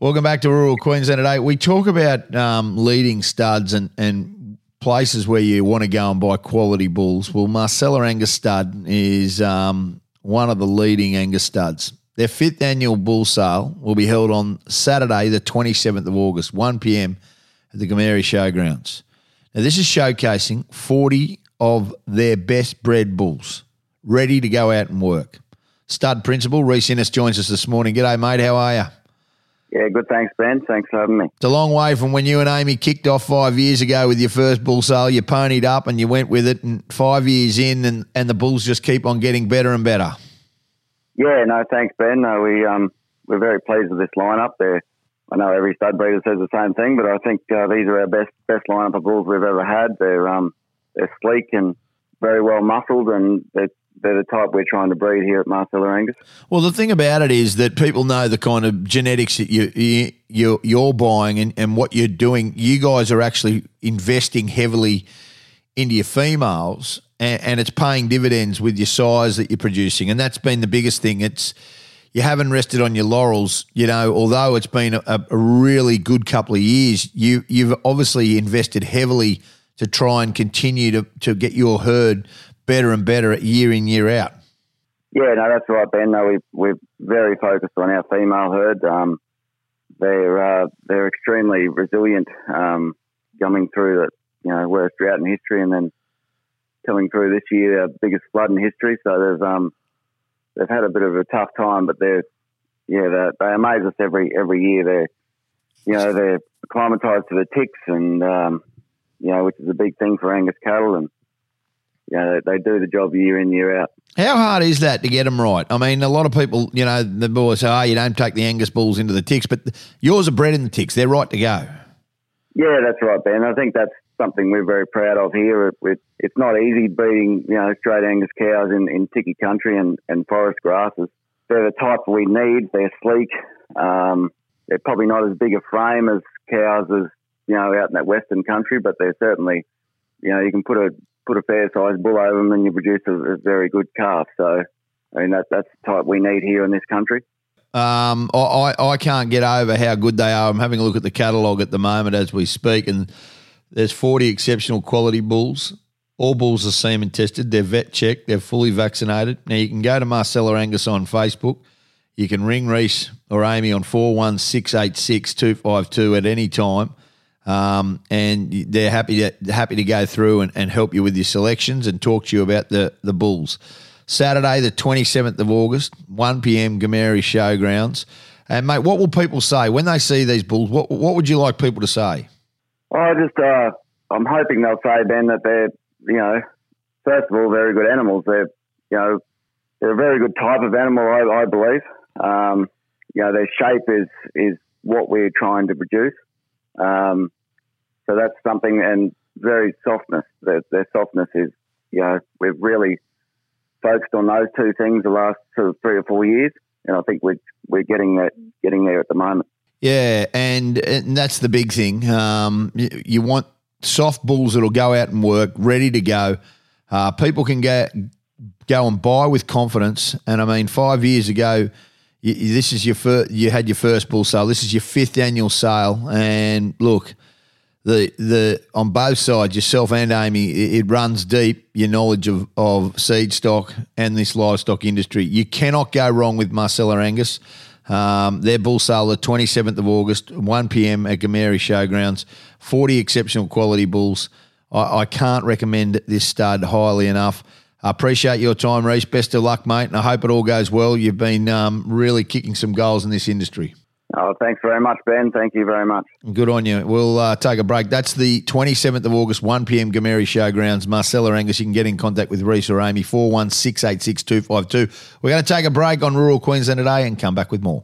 Welcome back to rural Queensland today. We talk about um, leading studs and, and places where you want to go and buy quality bulls. Well, Marcella Angus Stud is um, one of the leading Angus studs. Their fifth annual bull sale will be held on Saturday, the 27th of August, 1 p.m. at the Gameri Showgrounds. Now, this is showcasing 40 of their best bred bulls ready to go out and work. Stud principal Rhys Innes joins us this morning. G'day, mate. How are you? Yeah, good. Thanks, Ben. Thanks for having me. It's a long way from when you and Amy kicked off five years ago with your first bull sale. You ponied up and you went with it, and five years in, and, and the bulls just keep on getting better and better. Yeah, no, thanks, Ben. No, we um we're very pleased with this lineup. There, I know every stud breeder says the same thing, but I think uh, these are our best best lineup of bulls we've ever had. They're um they're sleek and very well muscled, and they're they're the type we're trying to breed here at Marcella Angus. Well, the thing about it is that people know the kind of genetics that you, you you're, you're buying and, and what you're doing. You guys are actually investing heavily into your females, and, and it's paying dividends with your size that you're producing, and that's been the biggest thing. It's you haven't rested on your laurels, you know. Although it's been a, a really good couple of years, you you've obviously invested heavily to try and continue to to get your herd better and better year in year out. Yeah, no, that's right, Ben. No, we we're very focused on our female herd. Um, they're uh, they're extremely resilient, um, coming through the you know worst drought in history, and then coming through this year, our biggest flood in history. So they've um, they've had a bit of a tough time, but they're yeah they they amaze us every every year. They're you know they're acclimatized to the ticks, and um, you know which is a big thing for Angus cattle, and you know, they do the job year in, year out. How hard is that to get them right? I mean, a lot of people, you know, the boys say, oh, you don't take the Angus bulls into the ticks, but yours are bred in the ticks. They're right to go. Yeah, that's right, Ben. I think that's something we're very proud of here. It, it's not easy breeding, you know, straight Angus cows in, in ticky country and, and forest grasses. They're the type we need. They're sleek. Um, they're probably not as big a frame as cows as, you know, out in that western country, but they're certainly, you know, you can put a put a fair sized bull over them and you produce a, a, very good calf. So, I mean, that, that's the type we need here in this country. Um, I, I can't get over how good they are. I'm having a look at the catalogue at the moment as we speak, and there's 40 exceptional quality bulls. All bulls are semen tested. They're vet checked. They're fully vaccinated. Now, you can go to Marcella Angus on Facebook. You can ring Rhys or Amy on 41686 252 at any time um, and they're happy to happy to go through and, and help you with your selections and talk to you about the the Bulls. Saturday, the twenty seventh of August, one p.m. Gameri Showgrounds. And mate, what will people say when they see these Bulls? What what would you like people to say? I just uh, I'm hoping they'll say Ben that they're you know first of all very good animals. They're you know they're a very good type of animal, I, I believe. Um, you know their shape is is what we're trying to produce. Um, so that's something, and very softness. Their, their softness is, you know, we've really focused on those two things the last sort of three or four years, and I think we're we're getting that getting there at the moment. Yeah, and, and that's the big thing. Um, you, you, want soft bulls that'll go out and work, ready to go. Uh, people can go go and buy with confidence. And I mean, five years ago, you, this is your first. You had your first bull sale. This is your fifth annual sale, and look, the the on both sides, yourself and Amy, it, it, runs deep. Your knowledge of of seed stock and this livestock industry. You cannot go wrong with Marcella Angus. Um, their bull sale the 27th of August, 1 p.m. at Gameri Showgrounds. 40 exceptional quality bulls. I, I can't recommend this stud highly enough. I appreciate your time, Rhys. Best of luck, mate, and I hope it all goes well. You've been um, really kicking some goals in this industry. Oh, thanks very much, Ben. Thank you very much. Good on you. We'll uh, take a break. That's the 27th of August, 1 p.m. Gameri Showgrounds. Marcella Angus, you can get in contact with Rhys or Amy, 416 We're going to take a break on rural Queensland today and come back with more.